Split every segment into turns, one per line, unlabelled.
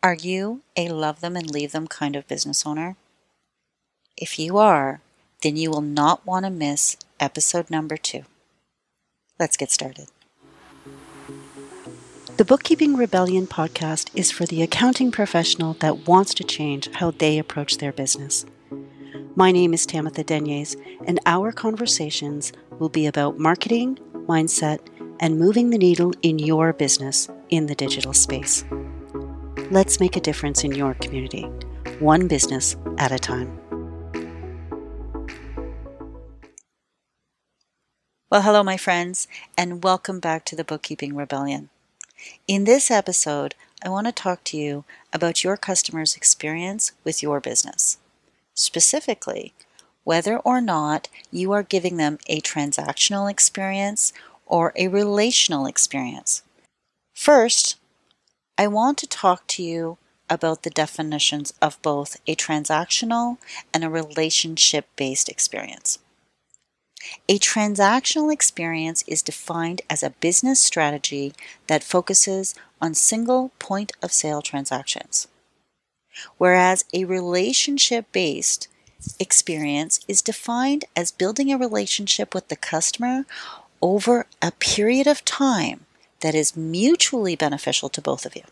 Are you a love them and leave them kind of business owner? If you are, then you will not want to miss episode number two. Let's get started. The Bookkeeping Rebellion podcast is for the accounting professional that wants to change how they approach their business. My name is Tamitha Deniers, and our conversations will be about marketing, mindset, and moving the needle in your business in the digital space. Let's make a difference in your community, one business at a time. Well, hello, my friends, and welcome back to the Bookkeeping Rebellion. In this episode, I want to talk to you about your customer's experience with your business. Specifically, whether or not you are giving them a transactional experience or a relational experience. First, I want to talk to you about the definitions of both a transactional and a relationship based experience. A transactional experience is defined as a business strategy that focuses on single point of sale transactions, whereas a relationship based experience is defined as building a relationship with the customer over a period of time that is mutually beneficial to both of you.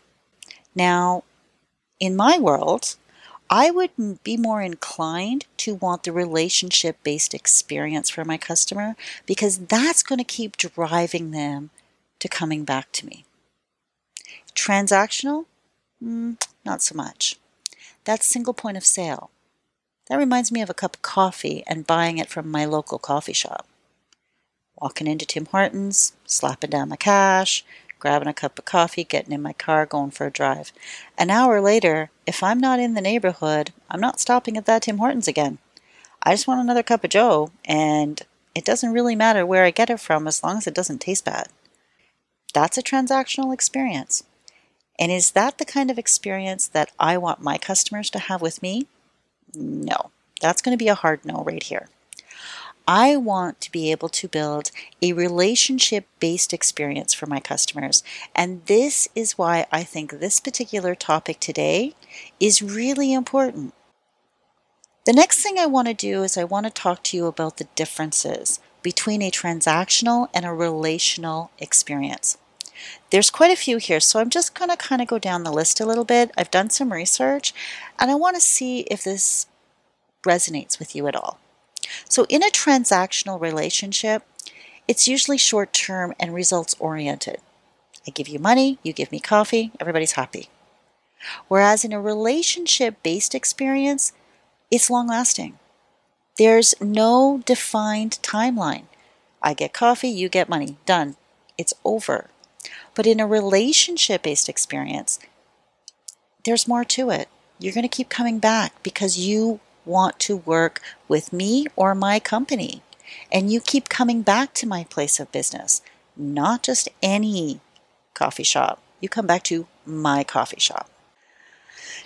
Now, in my world, I would be more inclined to want the relationship based experience for my customer because that's going to keep driving them to coming back to me. Transactional? Mm, not so much. That's single point of sale. That reminds me of a cup of coffee and buying it from my local coffee shop walking into Tim Hortons, slapping down my cash, grabbing a cup of coffee, getting in my car, going for a drive. An hour later, if I'm not in the neighborhood, I'm not stopping at that Tim Hortons again. I just want another cup of Joe, and it doesn't really matter where I get it from as long as it doesn't taste bad. That's a transactional experience. And is that the kind of experience that I want my customers to have with me? No. That's going to be a hard no right here. I want to be able to build a relationship based experience for my customers. And this is why I think this particular topic today is really important. The next thing I want to do is I want to talk to you about the differences between a transactional and a relational experience. There's quite a few here, so I'm just going to kind of go down the list a little bit. I've done some research and I want to see if this resonates with you at all. So, in a transactional relationship, it's usually short term and results oriented. I give you money, you give me coffee, everybody's happy. Whereas in a relationship based experience, it's long lasting. There's no defined timeline. I get coffee, you get money, done. It's over. But in a relationship based experience, there's more to it. You're going to keep coming back because you want to work with me or my company. And you keep coming back to my place of business, not just any coffee shop. You come back to my coffee shop.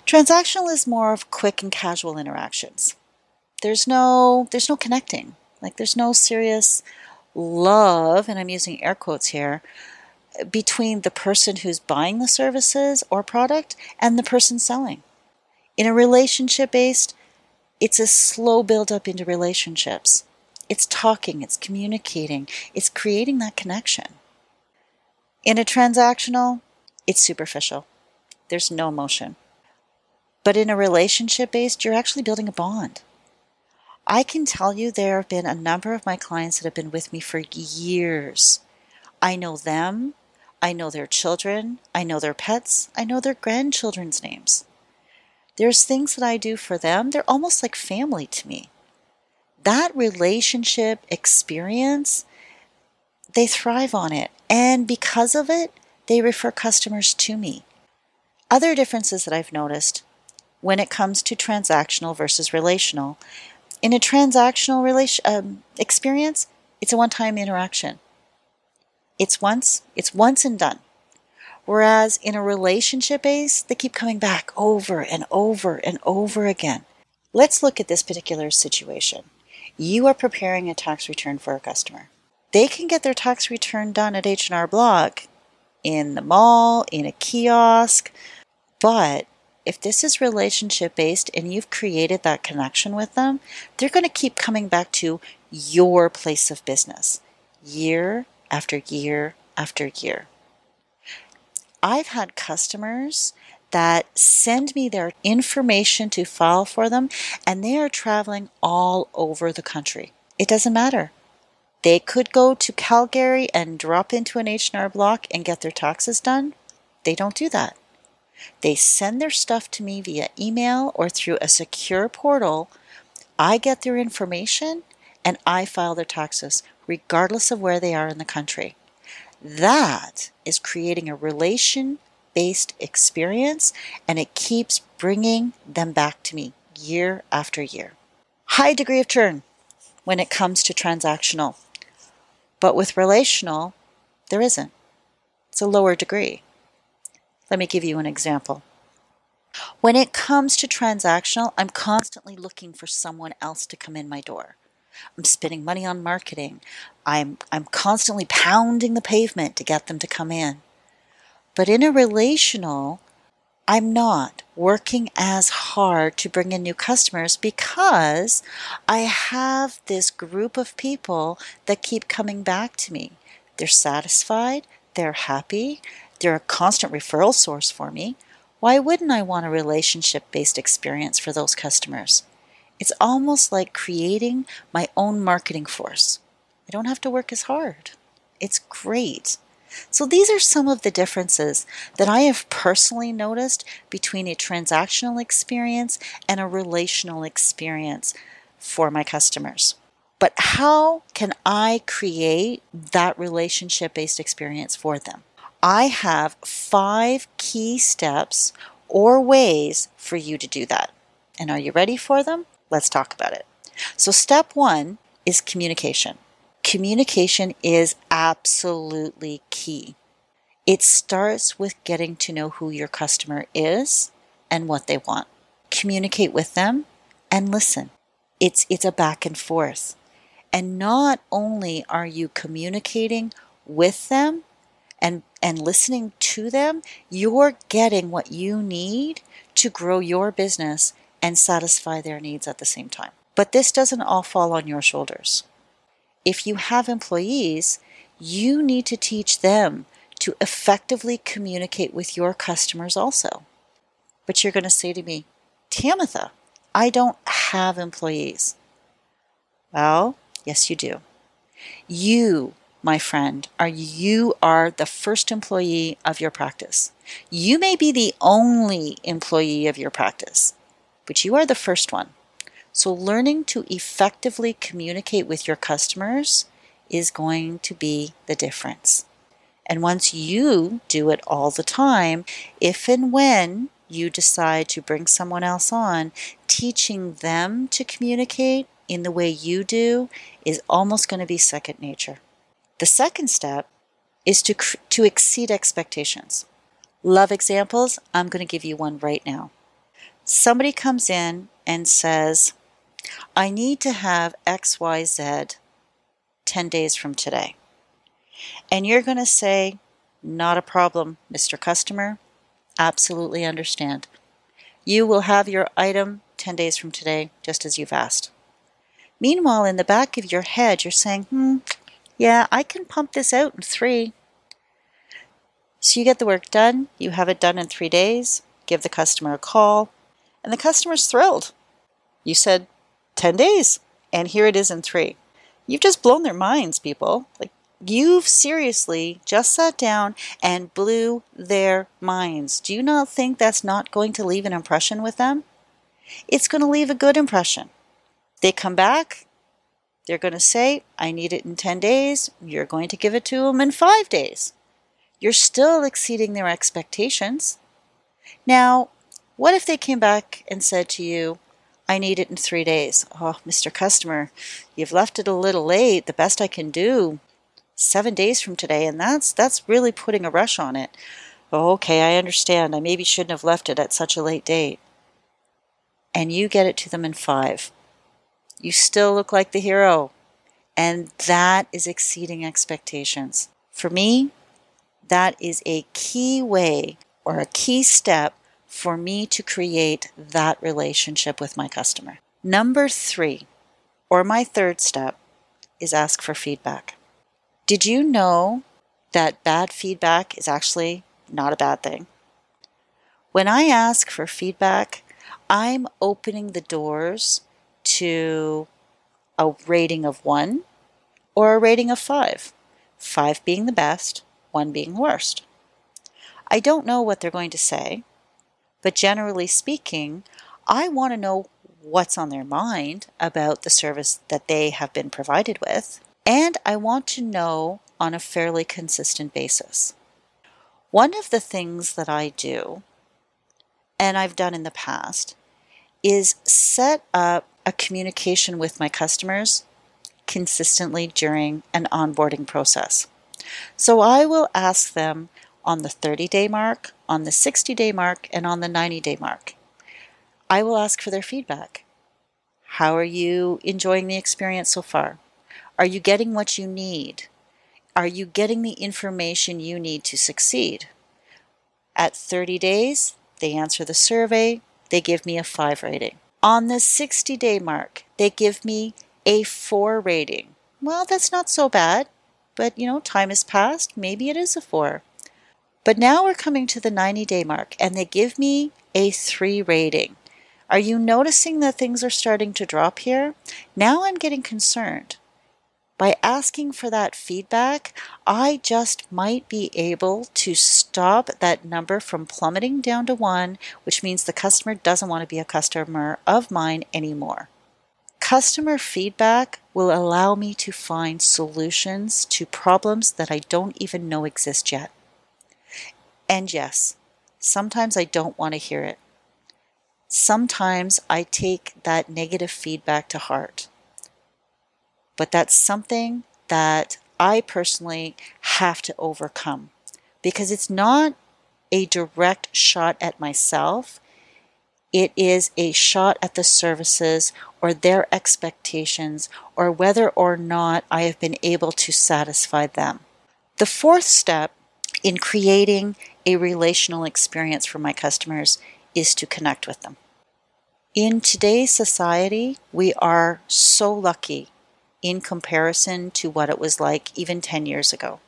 Transactional is more of quick and casual interactions. There's no there's no connecting. Like there's no serious love, and I'm using air quotes here, between the person who's buying the services or product and the person selling. In a relationship based, it's a slow build up into relationships. It's talking, it's communicating, it's creating that connection. In a transactional, it's superficial. There's no emotion. But in a relationship based, you're actually building a bond. I can tell you there have been a number of my clients that have been with me for years. I know them, I know their children, I know their pets, I know their grandchildren's names. There's things that I do for them, they're almost like family to me. That relationship experience, they thrive on it. And because of it, they refer customers to me. Other differences that I've noticed when it comes to transactional versus relational. In a transactional relation, um, experience, it's a one time interaction. It's once, it's once and done. Whereas in a relationship base, they keep coming back over and over and over again. Let's look at this particular situation. You are preparing a tax return for a customer. They can get their tax return done at H&R Block in the mall, in a kiosk, but if this is relationship based and you've created that connection with them, they're going to keep coming back to your place of business year after year after year. I've had customers that send me their information to file for them, and they are traveling all over the country. It doesn't matter. They could go to Calgary and drop into an H&R Block and get their taxes done. They don't do that. They send their stuff to me via email or through a secure portal. I get their information and I file their taxes, regardless of where they are in the country. That is creating a relation based experience and it keeps bringing them back to me year after year. High degree of churn when it comes to transactional, but with relational, there isn't. It's a lower degree. Let me give you an example. When it comes to transactional, I'm constantly looking for someone else to come in my door. I'm spending money on marketing. I'm, I'm constantly pounding the pavement to get them to come in. But in a relational, I'm not working as hard to bring in new customers because I have this group of people that keep coming back to me. They're satisfied, they're happy, they're a constant referral source for me. Why wouldn't I want a relationship based experience for those customers? It's almost like creating my own marketing force. I don't have to work as hard. It's great. So, these are some of the differences that I have personally noticed between a transactional experience and a relational experience for my customers. But how can I create that relationship based experience for them? I have five key steps or ways for you to do that. And are you ready for them? Let's talk about it. So, step one is communication. Communication is absolutely key. It starts with getting to know who your customer is and what they want. Communicate with them and listen. It's, it's a back and forth. And not only are you communicating with them, and and listening to them, you're getting what you need to grow your business and satisfy their needs at the same time. But this doesn't all fall on your shoulders. If you have employees, you need to teach them to effectively communicate with your customers also. But you're going to say to me, Tamitha, I don't have employees. Well, yes, you do. You my friend, are you are the first employee of your practice. You may be the only employee of your practice, but you are the first one. So learning to effectively communicate with your customers is going to be the difference. And once you do it all the time, if and when you decide to bring someone else on, teaching them to communicate in the way you do is almost going to be second nature. The second step is to, to exceed expectations. Love examples? I'm going to give you one right now. Somebody comes in and says, I need to have XYZ 10 days from today. And you're going to say, Not a problem, Mr. Customer. Absolutely understand. You will have your item 10 days from today, just as you've asked. Meanwhile, in the back of your head, you're saying, Hmm, yeah, I can pump this out in three. So you get the work done, you have it done in three days, give the customer a call, and the customer's thrilled. You said 10 days, and here it is in three. You've just blown their minds, people. Like, you've seriously just sat down and blew their minds. Do you not think that's not going to leave an impression with them? It's going to leave a good impression. They come back, they're going to say, I need it in 10 days. You're going to give it to them in five days. You're still exceeding their expectations. Now, what if they came back and said to you, I need it in three days? Oh, Mr. Customer, you've left it a little late. The best I can do, seven days from today, and that's that's really putting a rush on it. Oh, okay, I understand. I maybe shouldn't have left it at such a late date. And you get it to them in five you still look like the hero. And that is exceeding expectations. For me, that is a key way or a key step for me to create that relationship with my customer. Number three, or my third step, is ask for feedback. Did you know that bad feedback is actually not a bad thing? When I ask for feedback, I'm opening the doors to a rating of one or a rating of five, five being the best, one being worst. I don't know what they're going to say, but generally speaking, I want to know what's on their mind about the service that they have been provided with, and I want to know on a fairly consistent basis. One of the things that I do, and I've done in the past, is set up a communication with my customers consistently during an onboarding process. So I will ask them on the 30 day mark, on the 60 day mark, and on the 90 day mark. I will ask for their feedback. How are you enjoying the experience so far? Are you getting what you need? Are you getting the information you need to succeed? At 30 days, they answer the survey, they give me a 5 rating. On the 60 day mark, they give me a 4 rating. Well, that's not so bad, but you know, time has passed, maybe it is a 4. But now we're coming to the 90 day mark and they give me a 3 rating. Are you noticing that things are starting to drop here? Now I'm getting concerned. By asking for that feedback, I just might be able to stop that number from plummeting down to one, which means the customer doesn't want to be a customer of mine anymore. Customer feedback will allow me to find solutions to problems that I don't even know exist yet. And yes, sometimes I don't want to hear it. Sometimes I take that negative feedback to heart. But that's something that I personally have to overcome because it's not a direct shot at myself. It is a shot at the services or their expectations or whether or not I have been able to satisfy them. The fourth step in creating a relational experience for my customers is to connect with them. In today's society, we are so lucky in comparison to what it was like even 10 years ago.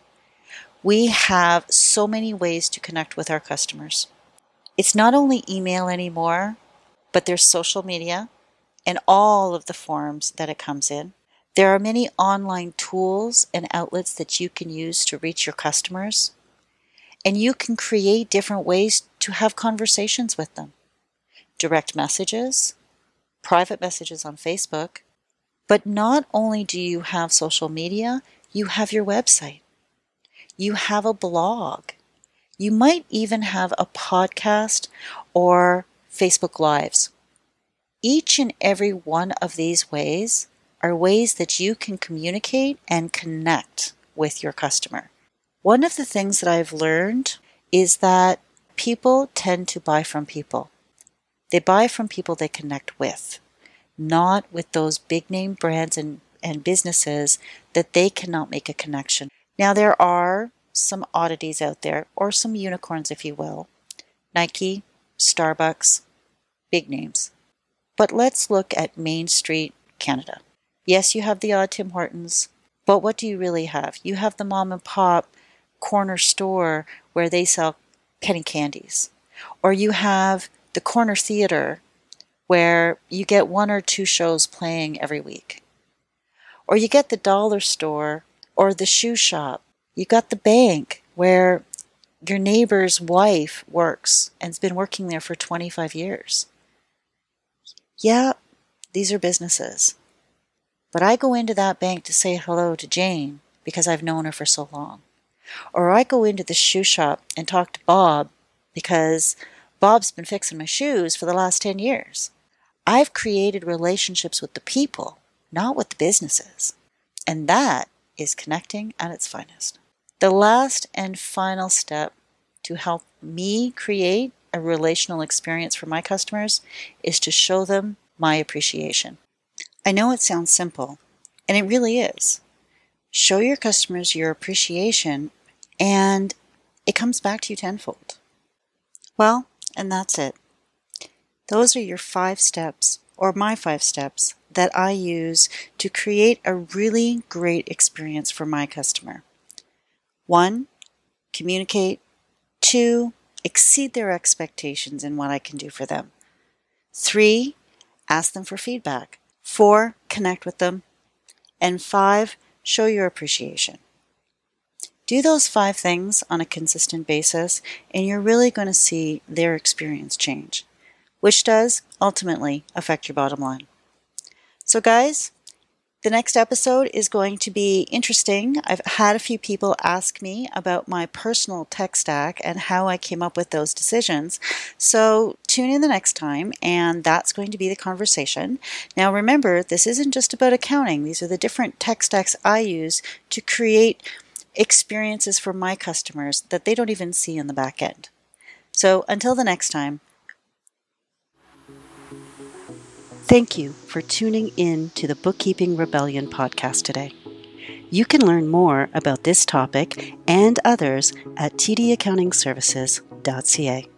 We have so many ways to connect with our customers. It's not only email anymore, but there's social media and all of the forms that it comes in. There are many online tools and outlets that you can use to reach your customers. And you can create different ways to have conversations with them direct messages, private messages on Facebook. But not only do you have social media, you have your website, you have a blog, you might even have a podcast or Facebook Lives. Each and every one of these ways are ways that you can communicate and connect with your customer. One of the things that I've learned is that people tend to buy from people. They buy from people they connect with, not with those big name brands and, and businesses that they cannot make a connection. Now, there are some oddities out there, or some unicorns, if you will Nike, Starbucks, big names. But let's look at Main Street, Canada. Yes, you have the odd Tim Hortons, but what do you really have? You have the mom and pop corner store where they sell penny candies. Or you have the corner theater where you get one or two shows playing every week. Or you get the dollar store or the shoe shop. You got the bank where your neighbor's wife works and's been working there for 25 years. Yeah, these are businesses. But I go into that bank to say hello to Jane because I've known her for so long. Or I go into the shoe shop and talk to Bob because Bob's been fixing my shoes for the last 10 years. I've created relationships with the people, not with the businesses. And that is connecting at its finest. The last and final step to help me create a relational experience for my customers is to show them my appreciation. I know it sounds simple, and it really is show your customers your appreciation, and it comes back to you tenfold. Well, And that's it. Those are your five steps, or my five steps, that I use to create a really great experience for my customer. One, communicate. Two, exceed their expectations in what I can do for them. Three, ask them for feedback. Four, connect with them. And five, show your appreciation. Do those five things on a consistent basis, and you're really going to see their experience change, which does ultimately affect your bottom line. So, guys, the next episode is going to be interesting. I've had a few people ask me about my personal tech stack and how I came up with those decisions. So tune in the next time, and that's going to be the conversation. Now, remember, this isn't just about accounting, these are the different tech stacks I use to create experiences for my customers that they don't even see in the back end. So until the next time,
Thank you for tuning in to the Bookkeeping Rebellion podcast today. You can learn more about this topic and others at tdaccountingservices.ca.